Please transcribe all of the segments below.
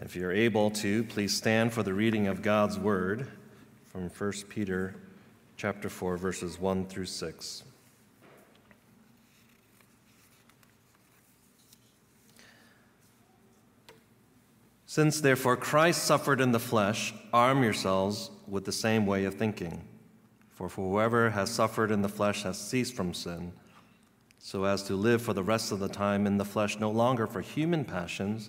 If you're able to, please stand for the reading of God's word from 1 Peter chapter 4 verses 1 through 6. Since therefore Christ suffered in the flesh, arm yourselves with the same way of thinking. For whoever has suffered in the flesh has ceased from sin, so as to live for the rest of the time in the flesh no longer for human passions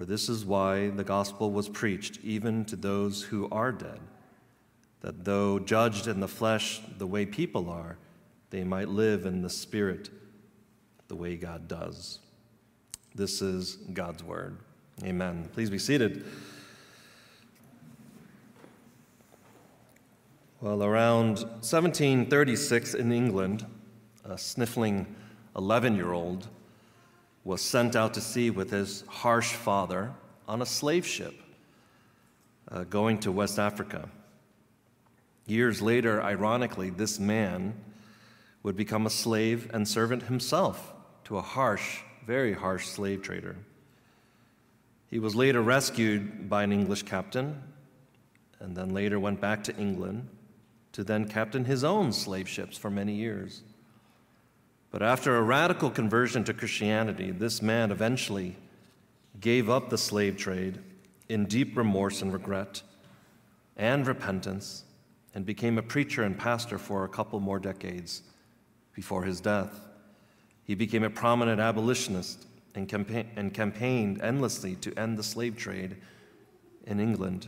For this is why the gospel was preached even to those who are dead, that though judged in the flesh the way people are, they might live in the spirit the way God does. This is God's word. Amen. Please be seated. Well, around 1736 in England, a sniffling 11 year old was sent out to sea with his harsh father on a slave ship uh, going to West Africa. Years later, ironically, this man would become a slave and servant himself to a harsh, very harsh slave trader. He was later rescued by an English captain and then later went back to England to then captain his own slave ships for many years. But after a radical conversion to Christianity, this man eventually gave up the slave trade in deep remorse and regret and repentance and became a preacher and pastor for a couple more decades before his death. He became a prominent abolitionist and, campa- and campaigned endlessly to end the slave trade in England.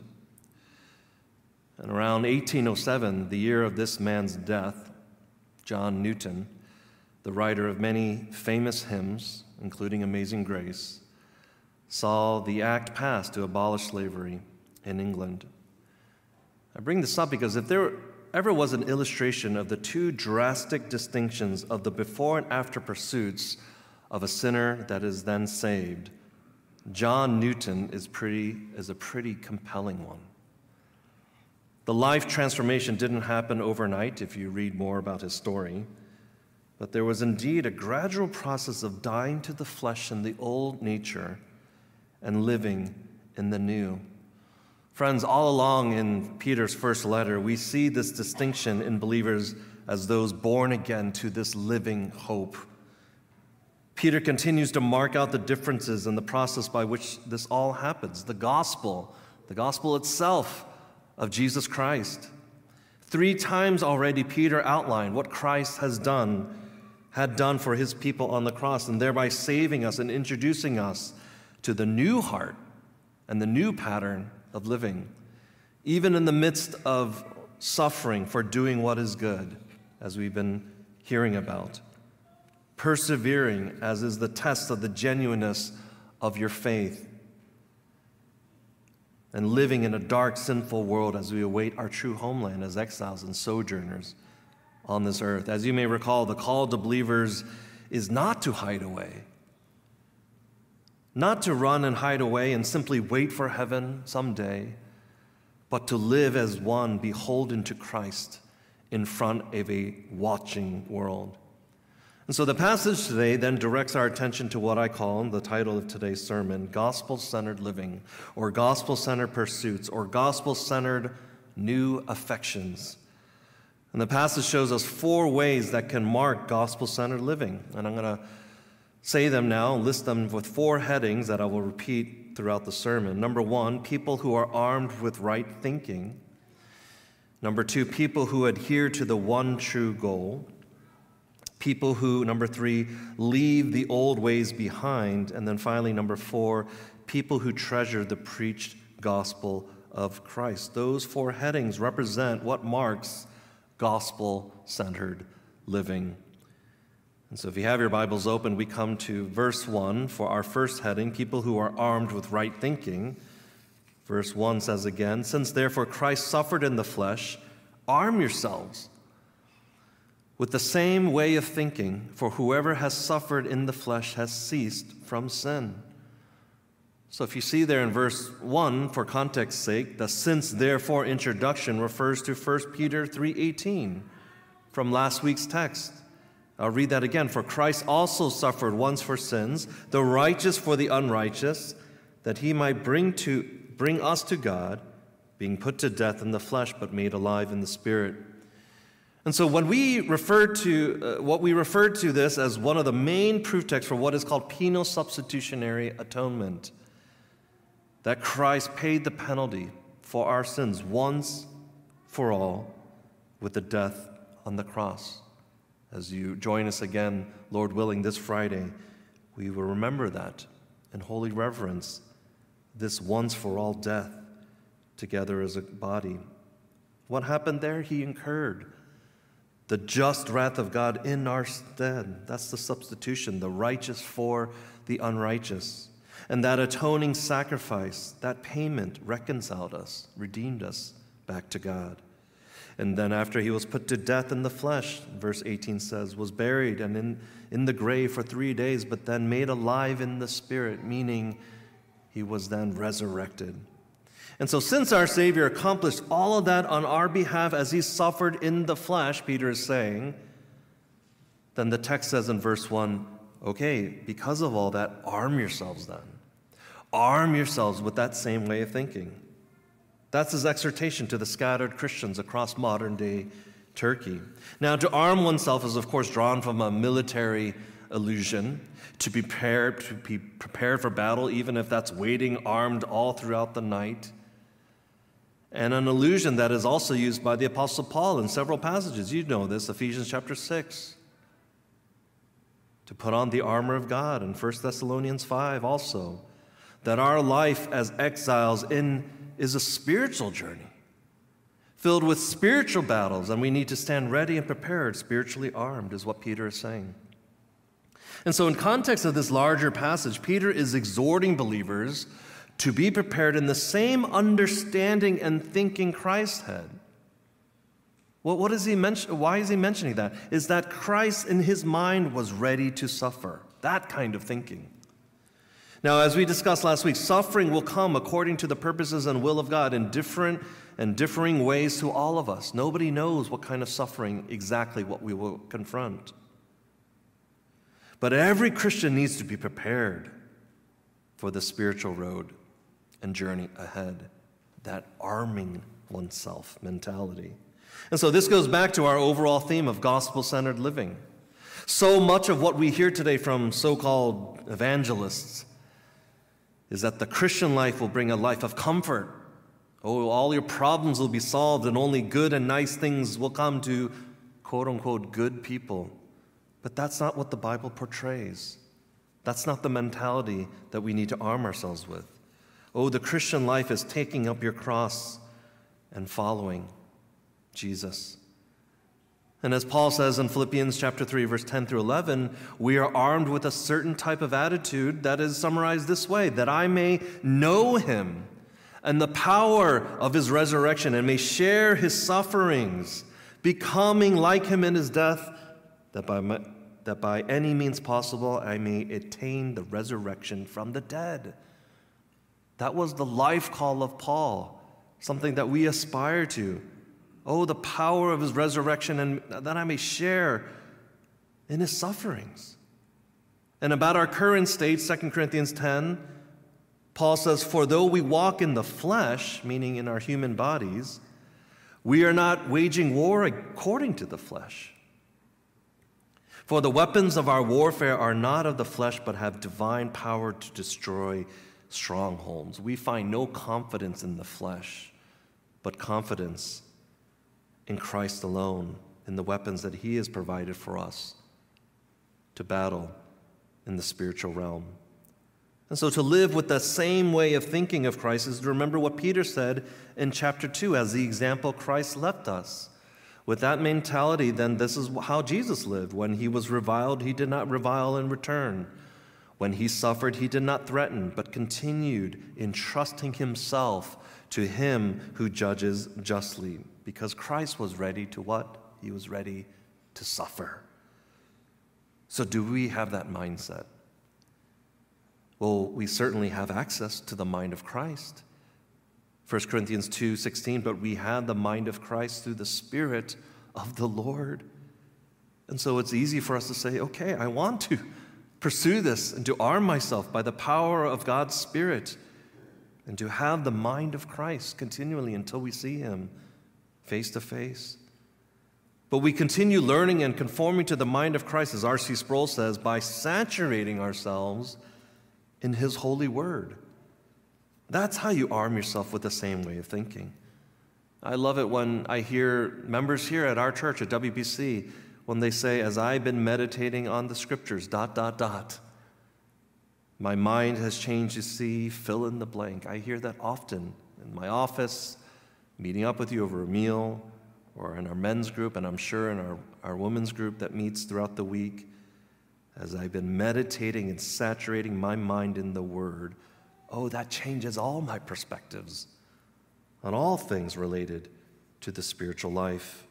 And around 1807, the year of this man's death, John Newton, the writer of many famous hymns, including Amazing Grace, saw the act passed to abolish slavery in England. I bring this up because if there ever was an illustration of the two drastic distinctions of the before and after pursuits of a sinner that is then saved, John Newton is, pretty, is a pretty compelling one. The life transformation didn't happen overnight if you read more about his story. But there was indeed a gradual process of dying to the flesh and the old nature and living in the new. Friends, all along in Peter's first letter, we see this distinction in believers as those born again to this living hope. Peter continues to mark out the differences in the process by which this all happens the gospel, the gospel itself of Jesus Christ. Three times already, Peter outlined what Christ has done had done for his people on the cross, and thereby saving us and introducing us to the new heart and the new pattern of living, even in the midst of suffering for doing what is good, as we've been hearing about. Persevering, as is the test of the genuineness of your faith, and living in a dark, sinful world as we await our true homeland as exiles and sojourners on this earth. As you may recall, the call to believers is not to hide away, not to run and hide away and simply wait for heaven someday, but to live as one beholden to Christ in front of a watching world. And so the passage today then directs our attention to what I call the title of today's sermon gospel centered living, or gospel centered pursuits, or gospel centered new affections. And the passage shows us four ways that can mark gospel centered living. And I'm going to say them now, and list them with four headings that I will repeat throughout the sermon. Number one, people who are armed with right thinking. Number two, people who adhere to the one true goal. People who, number three, leave the old ways behind. And then finally, number four, people who treasure the preached gospel of Christ. Those four headings represent what marks gospel centered living. And so, if you have your Bibles open, we come to verse 1 for our first heading people who are armed with right thinking. Verse 1 says again, Since therefore Christ suffered in the flesh, arm yourselves with the same way of thinking, for whoever has suffered in the flesh has ceased from sin. So if you see there in verse 1 for context's sake, the since therefore introduction refers to 1 Peter 3:18 from last week's text. I'll read that again. For Christ also suffered once for sins, the righteous for the unrighteous, that he might bring to bring us to God, being put to death in the flesh but made alive in the spirit. And so when we refer to uh, what we refer to this as one of the main proof texts for what is called penal substitutionary atonement that Christ paid the penalty for our sins once for all with the death on the cross. As you join us again, Lord willing, this Friday, we will remember that in holy reverence, this once for all death together as a body. What happened there? He incurred the just wrath of God in our stead. That's the substitution, the righteous for the unrighteous. And that atoning sacrifice, that payment reconciled us, redeemed us back to God. And then, after he was put to death in the flesh, verse 18 says, was buried and in, in the grave for three days, but then made alive in the spirit, meaning he was then resurrected. And so, since our Savior accomplished all of that on our behalf as he suffered in the flesh, Peter is saying, then the text says in verse 1 okay, because of all that, arm yourselves then. Arm yourselves with that same way of thinking. That's his exhortation to the scattered Christians across modern day Turkey. Now, to arm oneself is, of course, drawn from a military illusion. To be prepared, to be prepared for battle, even if that's waiting armed all throughout the night. And an illusion that is also used by the Apostle Paul in several passages. You know this, Ephesians chapter 6. To put on the armor of God, in 1 Thessalonians 5 also that our life as exiles in is a spiritual journey filled with spiritual battles and we need to stand ready and prepared spiritually armed is what peter is saying and so in context of this larger passage peter is exhorting believers to be prepared in the same understanding and thinking christ had well, what is he mention, why is he mentioning that? Is that Christ in his mind was ready to suffer. That kind of thinking. Now, as we discussed last week, suffering will come according to the purposes and will of God in different and differing ways to all of us. Nobody knows what kind of suffering exactly what we will confront. But every Christian needs to be prepared for the spiritual road and journey ahead, that arming oneself mentality. And so this goes back to our overall theme of gospel centered living. So much of what we hear today from so called evangelists is that the Christian life will bring a life of comfort. Oh, all your problems will be solved, and only good and nice things will come to quote unquote good people. But that's not what the Bible portrays. That's not the mentality that we need to arm ourselves with. Oh, the Christian life is taking up your cross and following Jesus. And as Paul says in Philippians chapter 3 verse 10 through 11, we are armed with a certain type of attitude that is summarized this way, that I may know him and the power of his resurrection and may share his sufferings, becoming like him in his death, that by, my, that by any means possible I may attain the resurrection from the dead. That was the life call of Paul, something that we aspire to. Oh, the power of his resurrection, and that I may share in his sufferings. And about our current state, 2 Corinthians 10, Paul says, For though we walk in the flesh, meaning in our human bodies, we are not waging war according to the flesh. For the weapons of our warfare are not of the flesh, but have divine power to destroy strongholds. We find no confidence in the flesh, but confidence in Christ alone, in the weapons that He has provided for us to battle in the spiritual realm. And so to live with the same way of thinking of Christ is to remember what Peter said in chapter 2 as the example Christ left us. With that mentality, then this is how Jesus lived. When he was reviled, he did not revile in return. When he suffered, he did not threaten, but continued entrusting himself to him who judges justly, because Christ was ready to what? He was ready to suffer. So, do we have that mindset? Well, we certainly have access to the mind of Christ. 1 Corinthians 2:16 but we have the mind of Christ through the Spirit of the Lord. And so it's easy for us to say, okay, I want to pursue this and to arm myself by the power of God's Spirit and to have the mind of Christ continually until we see Him face to face. But we continue learning and conforming to the mind of Christ, as R.C. Sproul says, by saturating ourselves in His holy word. That's how you arm yourself with the same way of thinking. I love it when I hear members here at our church at WBC when they say, As I've been meditating on the scriptures, dot, dot, dot, my mind has changed to see, fill in the blank. I hear that often in my office, meeting up with you over a meal, or in our men's group, and I'm sure in our, our women's group that meets throughout the week. As I've been meditating and saturating my mind in the Word, oh, that changes all my perspectives on all things related to the spiritual life.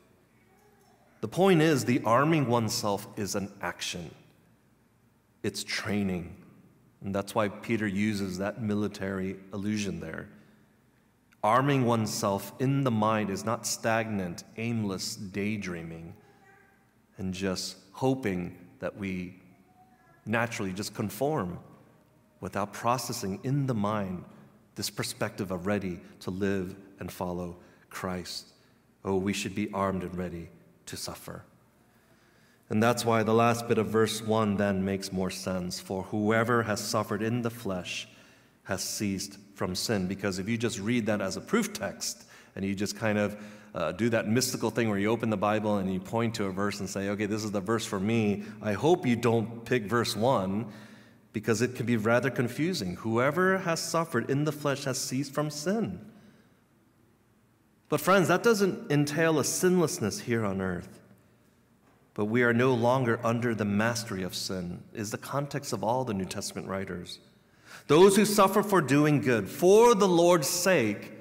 The point is, the arming oneself is an action, it's training. And that's why Peter uses that military allusion there. Arming oneself in the mind is not stagnant, aimless daydreaming and just hoping that we naturally just conform without processing in the mind this perspective of ready to live and follow Christ. Oh, we should be armed and ready to suffer. And that's why the last bit of verse 1 then makes more sense. For whoever has suffered in the flesh has ceased from sin. Because if you just read that as a proof text and you just kind of uh, do that mystical thing where you open the Bible and you point to a verse and say, okay, this is the verse for me, I hope you don't pick verse 1 because it can be rather confusing. Whoever has suffered in the flesh has ceased from sin. But, friends, that doesn't entail a sinlessness here on earth. But we are no longer under the mastery of sin, is the context of all the New Testament writers. Those who suffer for doing good, for the Lord's sake,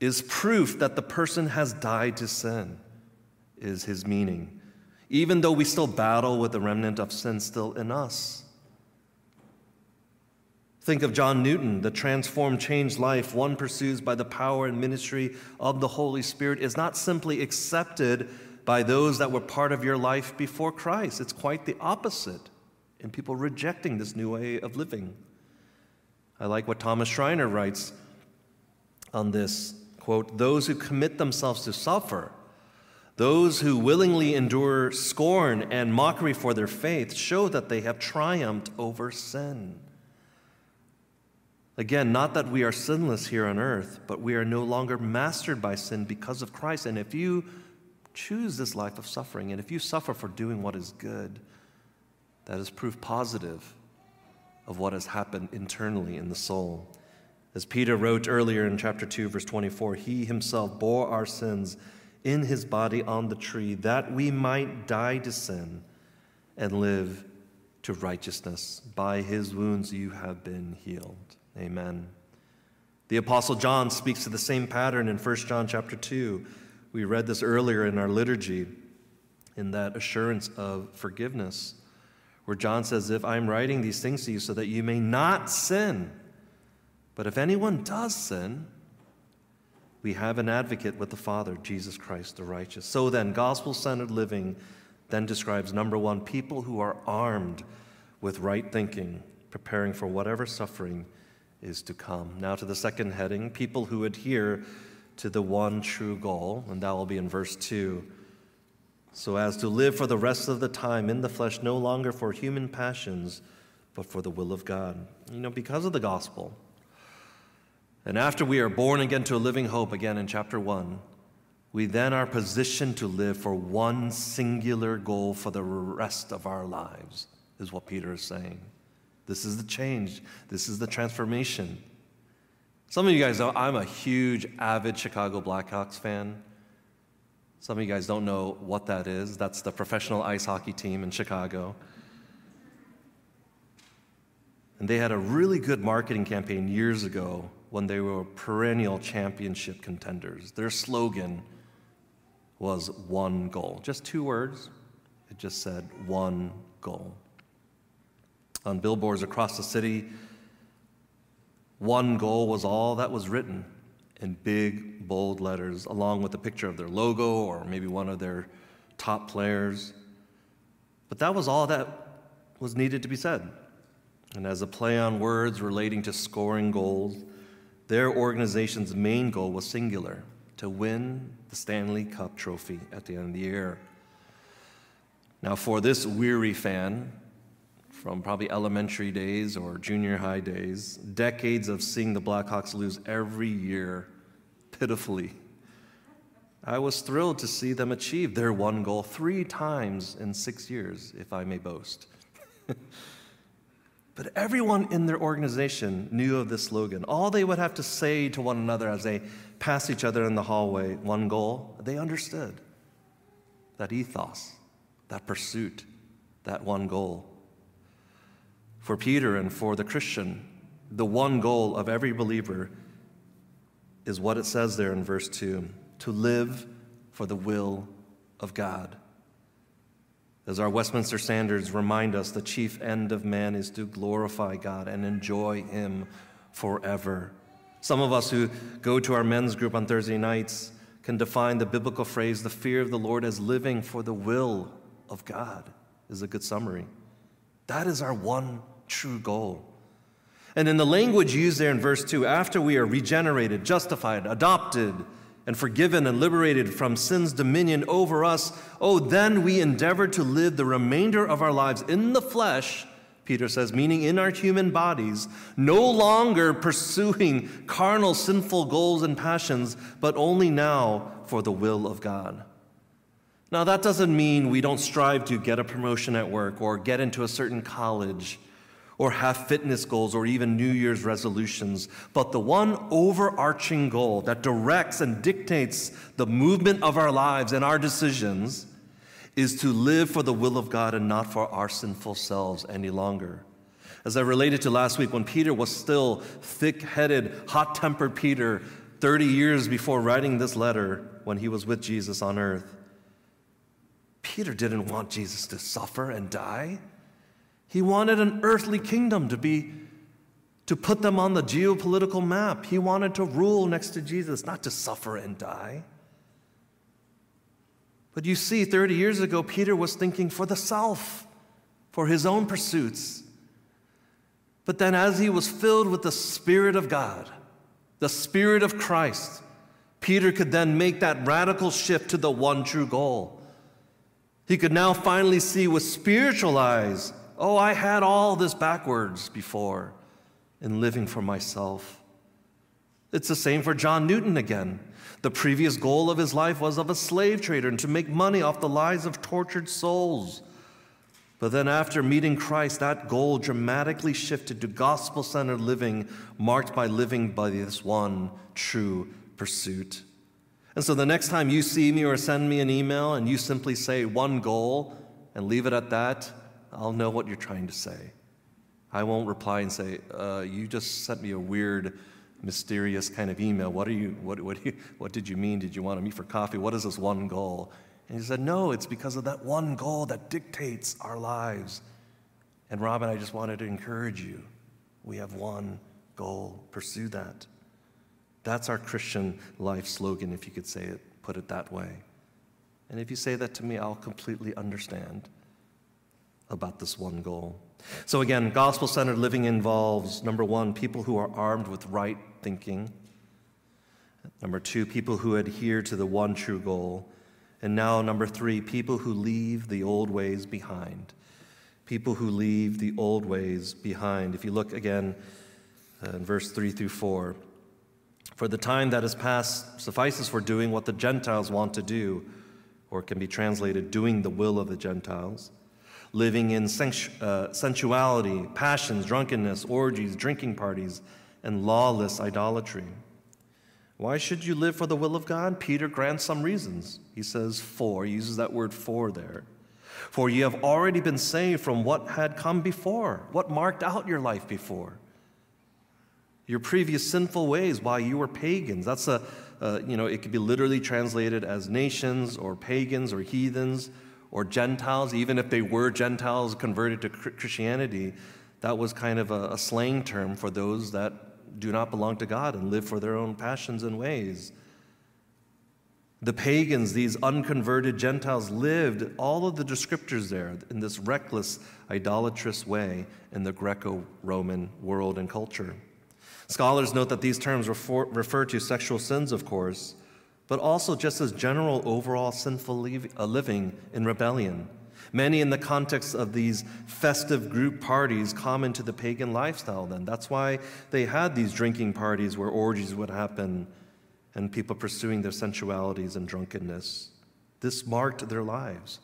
is proof that the person has died to sin, is his meaning, even though we still battle with the remnant of sin still in us. Think of John Newton, the transformed, changed life one pursues by the power and ministry of the Holy Spirit is not simply accepted by those that were part of your life before Christ. It's quite the opposite in people rejecting this new way of living. I like what Thomas Schreiner writes on this quote, those who commit themselves to suffer, those who willingly endure scorn and mockery for their faith, show that they have triumphed over sin. Again, not that we are sinless here on earth, but we are no longer mastered by sin because of Christ. And if you choose this life of suffering, and if you suffer for doing what is good, that is proof positive of what has happened internally in the soul. As Peter wrote earlier in chapter 2, verse 24, he himself bore our sins in his body on the tree, that we might die to sin and live to righteousness. By his wounds you have been healed. Amen. The apostle John speaks to the same pattern in 1 John chapter 2. We read this earlier in our liturgy in that assurance of forgiveness where John says, If I'm writing these things to you so that you may not sin, but if anyone does sin, we have an advocate with the Father, Jesus Christ the righteous. So then, gospel centered living then describes number one, people who are armed with right thinking, preparing for whatever suffering is to come. Now, to the second heading people who adhere to the one true goal, and that will be in verse 2. So as to live for the rest of the time in the flesh, no longer for human passions, but for the will of God. You know, because of the gospel. And after we are born again to a living hope, again in chapter 1, we then are positioned to live for one singular goal for the rest of our lives, is what Peter is saying. This is the change. This is the transformation. Some of you guys know I'm a huge, avid Chicago Blackhawks fan. Some of you guys don't know what that is. That's the professional ice hockey team in Chicago. And they had a really good marketing campaign years ago when they were perennial championship contenders. Their slogan was one goal. Just two words. It just said one goal. On billboards across the city, one goal was all that was written in big, bold letters, along with a picture of their logo or maybe one of their top players. But that was all that was needed to be said. And as a play on words relating to scoring goals, their organization's main goal was singular to win the Stanley Cup trophy at the end of the year. Now, for this weary fan, from probably elementary days or junior high days, decades of seeing the Blackhawks lose every year pitifully, I was thrilled to see them achieve their one goal three times in six years, if I may boast. But everyone in their organization knew of this slogan. All they would have to say to one another as they passed each other in the hallway, one goal, they understood that ethos, that pursuit, that one goal. For Peter and for the Christian, the one goal of every believer is what it says there in verse 2 to live for the will of God. As our Westminster standards remind us, the chief end of man is to glorify God and enjoy Him forever. Some of us who go to our men's group on Thursday nights can define the biblical phrase, the fear of the Lord, as living for the will of God, is a good summary. That is our one true goal. And in the language used there in verse 2, after we are regenerated, justified, adopted, and forgiven and liberated from sin's dominion over us, oh, then we endeavor to live the remainder of our lives in the flesh, Peter says, meaning in our human bodies, no longer pursuing carnal, sinful goals and passions, but only now for the will of God. Now, that doesn't mean we don't strive to get a promotion at work or get into a certain college or have fitness goals or even New Year's resolutions, but the one overarching goal that directs and dictates the movement of our lives and our decisions is to live for the will of God and not for our sinful selves any longer. As I related to last week, when Peter was still thick headed, hot tempered Peter, 30 years before writing this letter when he was with Jesus on earth, Peter didn't want Jesus to suffer and die. He wanted an earthly kingdom to be to put them on the geopolitical map. He wanted to rule next to Jesus, not to suffer and die. But you see, 30 years ago, Peter was thinking for the self, for his own pursuits. But then, as he was filled with the Spirit of God, the Spirit of Christ, Peter could then make that radical shift to the one true goal. He could now finally see with spiritual eyes Oh, I had all this backwards before in living for myself. It's the same for John Newton again. The previous goal of his life was of a slave trader and to make money off the lives of tortured souls. But then, after meeting Christ, that goal dramatically shifted to gospel centered living, marked by living by this one true pursuit. And so, the next time you see me or send me an email and you simply say one goal and leave it at that, I'll know what you're trying to say. I won't reply and say, uh, You just sent me a weird, mysterious kind of email. What, are you, what, what, you, what did you mean? Did you want to meet for coffee? What is this one goal? And he said, No, it's because of that one goal that dictates our lives. And Robin, I just wanted to encourage you. We have one goal. Pursue that. That's our Christian life slogan, if you could say it, put it that way. And if you say that to me, I'll completely understand about this one goal. So, again, gospel centered living involves number one, people who are armed with right thinking. Number two, people who adhere to the one true goal. And now, number three, people who leave the old ways behind. People who leave the old ways behind. If you look again uh, in verse 3 through 4, for the time that is past suffices for doing what the Gentiles want to do, or can be translated, doing the will of the Gentiles living in uh, sensuality, passions, drunkenness, orgies, drinking parties, and lawless idolatry. Why should you live for the will of God? Peter grants some reasons. He says, for. He uses that word for there. For ye have already been saved from what had come before, what marked out your life before. Your previous sinful ways while you were pagans. That's a, uh, you know, it could be literally translated as nations or pagans or heathens or Gentiles, even if they were Gentiles converted to Christianity. That was kind of a, a slang term for those that do not belong to God and live for their own passions and ways. The pagans, these unconverted Gentiles, lived all of the descriptors there in this reckless, idolatrous way in the Greco Roman world and culture. Scholars note that these terms refer, refer, to sexual sins, of course, but also just as general overall sinful uh, living in rebellion. Many in the context of these festive group parties common to the pagan lifestyle, then. That's why they had these drinking parties where orgies would happen and people pursuing their sensualities and drunkenness. This marked their lives.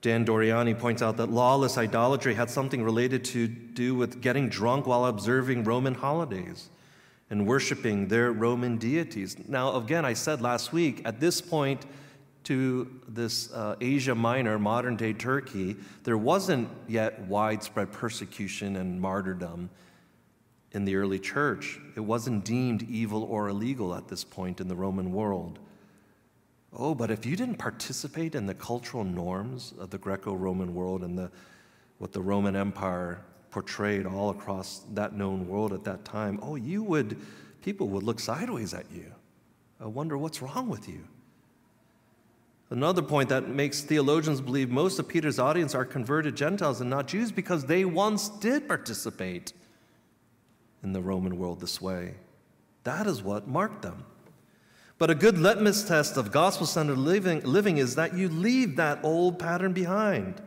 Dan Doriani points out that lawless idolatry had something related to do with getting drunk while observing Roman holidays and worshiping their Roman deities. Now, again, I said last week, at this point, to this uh, Asia Minor, modern day Turkey, there wasn't yet widespread persecution and martyrdom in the early church. It wasn't deemed evil or illegal at this point in the Roman world. Oh, but if you didn't participate in the cultural norms of the Greco Roman world and the, what the Roman Empire portrayed all across that known world at that time, oh, you would, people would look sideways at you. I wonder what's wrong with you. Another point that makes theologians believe most of Peter's audience are converted Gentiles and not Jews because they once did participate in the Roman world this way. That is what marked them. But a good litmus test of gospel centered living, living is that you leave that old pattern behind.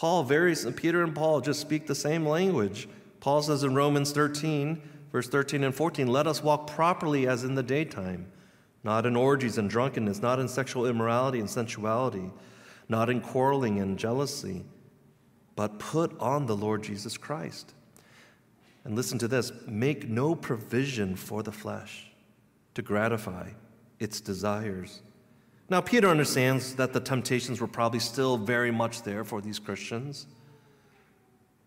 Paul, varies, Peter and Paul just speak the same language. Paul says in Romans 13, verse 13 and 14, let us walk properly as in the daytime, not in orgies and drunkenness, not in sexual immorality and sensuality, not in quarreling and jealousy, but put on the Lord Jesus Christ and listen to this make no provision for the flesh to gratify its desires. Now, Peter understands that the temptations were probably still very much there for these Christians,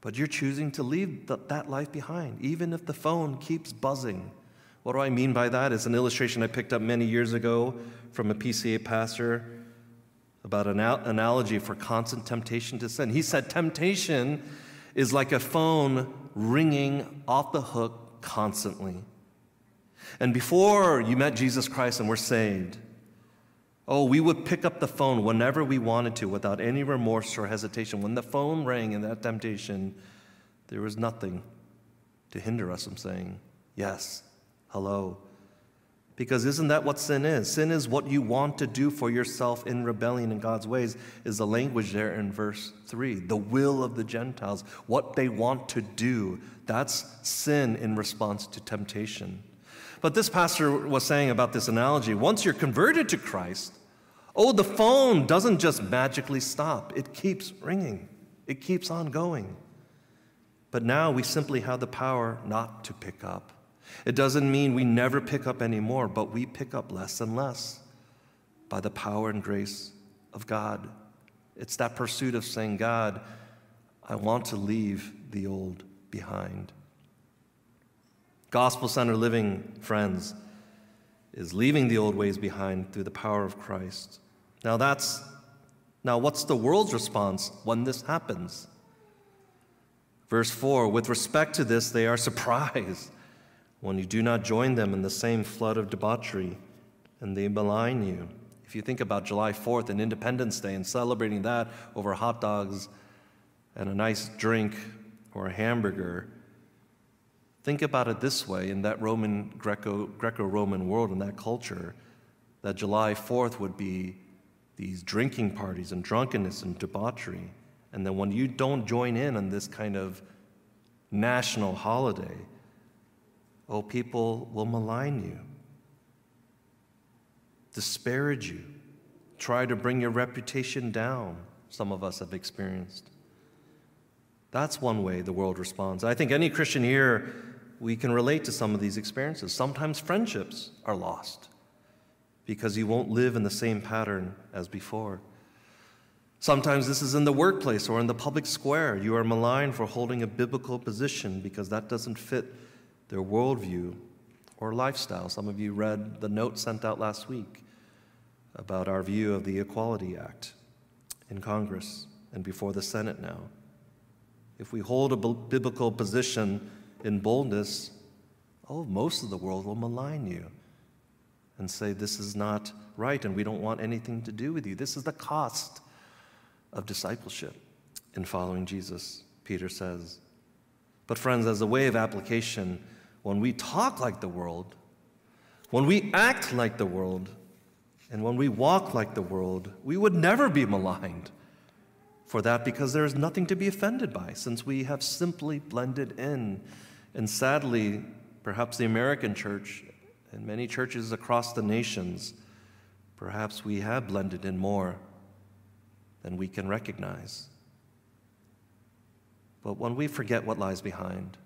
but you're choosing to leave that life behind, even if the phone keeps buzzing. What do I mean by that? It's an illustration I picked up many years ago from a PCA pastor about an analogy for constant temptation to sin. He said, Temptation is like a phone ringing off the hook constantly. And before you met Jesus Christ and were saved, oh, we would pick up the phone whenever we wanted to without any remorse or hesitation. When the phone rang in that temptation, there was nothing to hinder us from saying, Yes, hello, because isn't that what sin is? Sin is what you want to do for yourself in rebellion in God's ways, is the language there in verse 3. The will of the Gentiles, what they want to do. That's sin in response to temptation. But this pastor was saying about this analogy once you're converted to Christ, oh, the phone doesn't just magically stop, it keeps ringing, it keeps on going. But now we simply have the power not to pick up. It doesn't mean we never pick up anymore, but we pick up less and less by the power and grace of God. It's that pursuit of saying, God, I want to leave the old behind. Gospel centered living, friends, is leaving the old ways behind through the power of Christ. Now that's now what's the world's response when this happens? Verse 4 With respect to this, they are surprised when you do not join them in the same flood of debauchery and they malign you. If you think about July 4th and Independence Day and celebrating that over hot dogs and a nice drink or a hamburger, think about it this way in that Roman, Greco, Greco-Roman world, in that culture, that July 4th would be these drinking parties and drunkenness and debauchery. And then when you don't join in on this kind of national holiday, oh, people will malign you, disparage you, try to bring your reputation down, some of us have experienced. That's one way the world responds. I think any Christian here, we can relate to some of these experiences. Sometimes friendships are lost. because you won't live in the same pattern as before. Sometimes this is in the workplace or in the public square. You are maligned for holding a biblical position because that doesn't fit their worldview or lifestyle. Some of you read the note sent out last week about our view of the Equality Act in Congress and before the Senate now. If we hold a biblical position in boldness, oh, most of the world will malign you and say, This is not right and we don't want anything to do with you. This is the cost of discipleship in following Jesus, Peter says. But, friends, as a way of application, when we talk like the world, when we act like the world, and when we walk like the world, we would never be maligned for that because there is nothing to be offended by, since we have simply blended in. And sadly, perhaps the American church and many churches across the nations, perhaps we have blended in more than we can recognize. But when we forget what lies behind,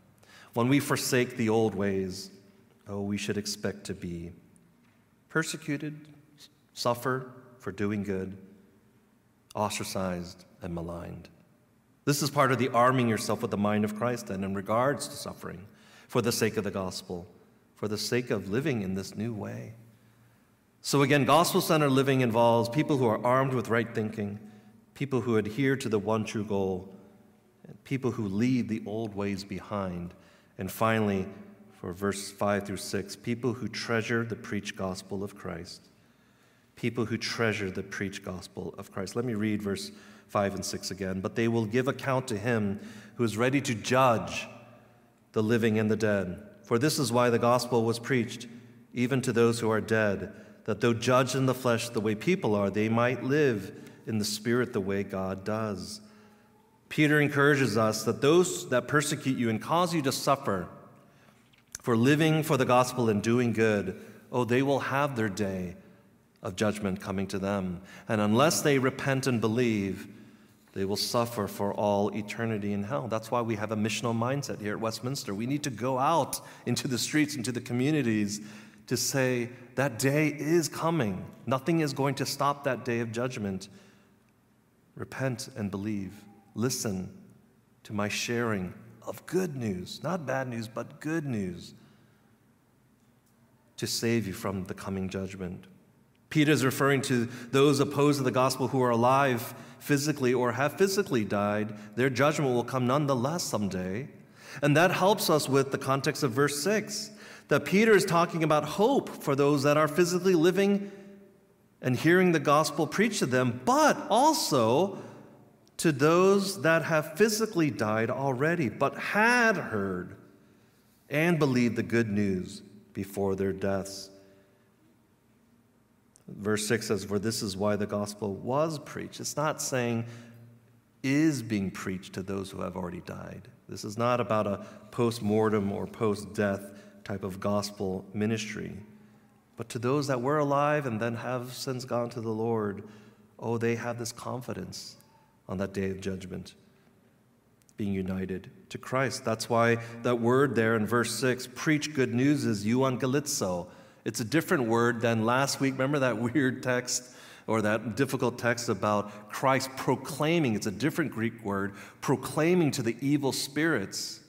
when we forsake the old ways, oh, we should expect to be persecuted, suffer for doing good, ostracized, and maligned. This is part of the arming yourself with the mind of Christ, and in regards to suffering for the sake of the gospel, for the sake of living in this new way. So, again, gospel centered living involves people who are armed with right thinking, people who adhere to the one true goal, and people who leave the old ways behind. And finally, for verse 5 through 6, people who treasure the preached gospel of Christ. People who treasure the preached gospel of Christ. Let me read verse 5 and 6 again. But they will give account to him who is ready to judge the living and the dead. For this is why the gospel was preached, even to those who are dead, that though judged in the flesh the way people are, they might live in the Spirit the way God does. Peter encourages us that those that persecute you and cause you to suffer for living for the gospel and doing good, oh, they will have their day of judgment coming to them. And unless they repent and believe, they will suffer for all eternity in hell. That's why we have a missional mindset here at Westminster. We need to go out into the streets, into the communities to say that day is coming. Nothing is going to stop that day of judgment. Repent and believe. Listen to my sharing of good news, not bad news, but good news to save you from the coming judgment. Peter is referring to those opposed to the gospel who are alive physically or have physically died. Their judgment will come nonetheless someday. And that helps us with the context of verse 6 that Peter is talking about hope for those that are physically living and hearing the gospel preached to them, but also to those that have physically died already, but had heard and believed the good news before their deaths. Verse 6 says, For this is why the gospel was preached. It's not saying is being preached to those who have already died. This is not about a post mortem or post death type of gospel ministry. But to those that were alive and then have since gone to the Lord, oh, they have this confidence on that day of judgment, being united to Christ. That's why that word there in verse 6, preach good news, is euangelizo. It's a different word than last week. Remember that weird text or that difficult text about Christ proclaiming? It's a different Greek word, proclaiming to the evil spirits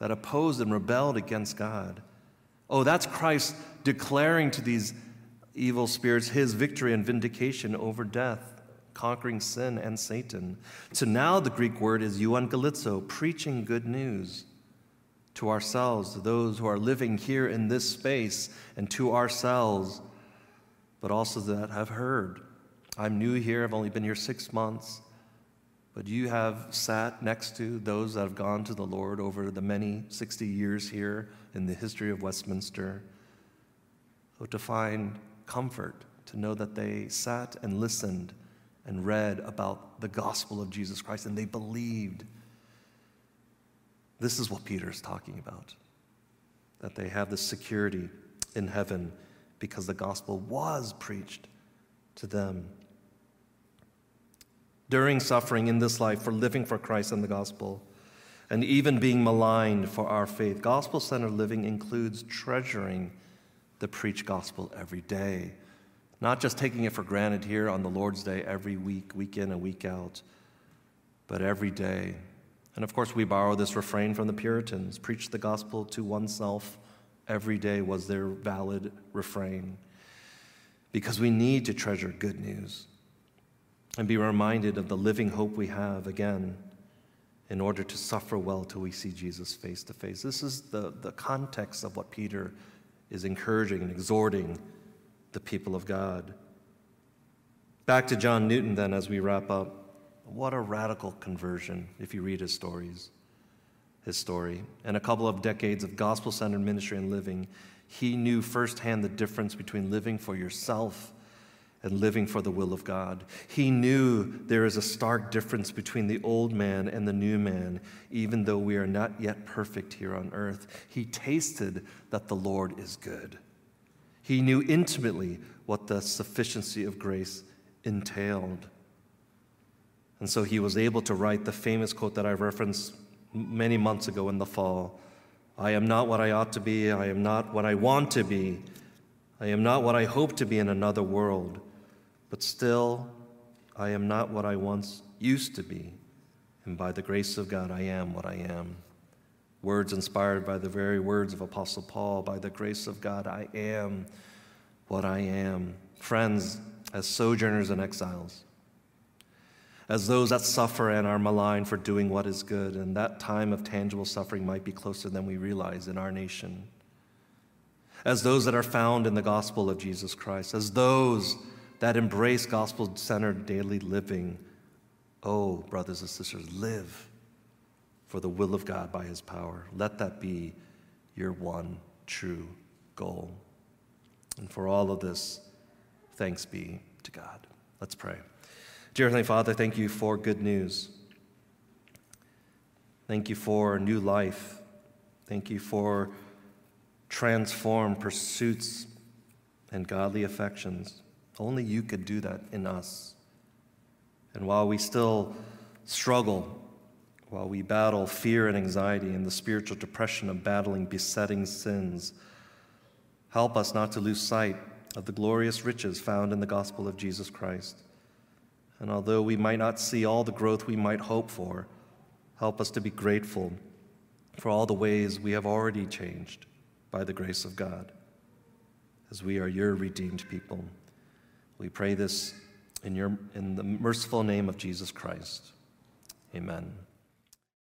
that opposed and rebelled against God. Oh, that's Christ declaring to these evil spirits his victory and vindication over death, conquering sin and Satan. So now the Greek word is euangelizo, preaching good news to ourselves, to those who are living here in this space, and to ourselves, but also that have heard. I'm new here, I've only been here six months, but you have sat next to those that have gone to the Lord over the many 60 years here in the history of Westminster oh, to find comfort, to know that they sat and listened and read about the gospel of Jesus Christ and they believed. This is what Peter is talking about that they have this security in heaven because the gospel was preached to them. During suffering in this life for living for Christ and the gospel, and even being maligned for our faith, gospel centered living includes treasuring the preached gospel every day. not just taking it for granted here on the Lord's Day every week, week in and week out, but every day. And of course, we borrow this refrain from the Puritans preach the gospel to oneself every day was their valid refrain. Because we need to treasure good news and be reminded of the living hope we have again in order to suffer well till we see Jesus face to face. This is the, the context of what Peter is encouraging and exhorting the people of God. Back to John Newton, then, as we wrap up. What a radical conversion if you read his stories, his story. And a couple of decades of gospel centered ministry and living, he knew firsthand the difference between living for yourself and living for the will of God. He knew there is a stark difference between the old man and the new man, even though we are not yet perfect here on earth. He tasted that the Lord is good. He knew intimately what the sufficiency of grace entailed. And so he was able to write the famous quote that I referenced many months ago in the fall I am not what I ought to be, I am not what I want to be, I am not what I hope to be in another world. But still, I am not what I once used to be. And by the grace of God, I am what I am. Words inspired by the very words of Apostle Paul by the grace of God, I am what I am. Friends, as sojourners and exiles, as those that suffer and are maligned for doing what is good, and that time of tangible suffering might be closer than we realize in our nation. As those that are found in the gospel of Jesus Christ, as those that embrace gospel centered daily living. Oh, brothers and sisters, live for the will of God by his power. Let that be your one true goal. And for all of this, thanks be to God. Let's pray. Dear Heavenly Father, thank you for good news. Thank you for new life. Thank you for transformed pursuits and godly affections. Only you could do that in us. And while we still struggle, while we battle fear and anxiety and the spiritual depression of battling besetting sins, help us not to lose sight of the glorious riches found in the gospel of Jesus Christ. And although we might not see all the growth we might hope for, help us to be grateful for all the ways we have already changed by the grace of God, as we are your redeemed people. We pray this in, your, in the merciful name of Jesus Christ. Amen.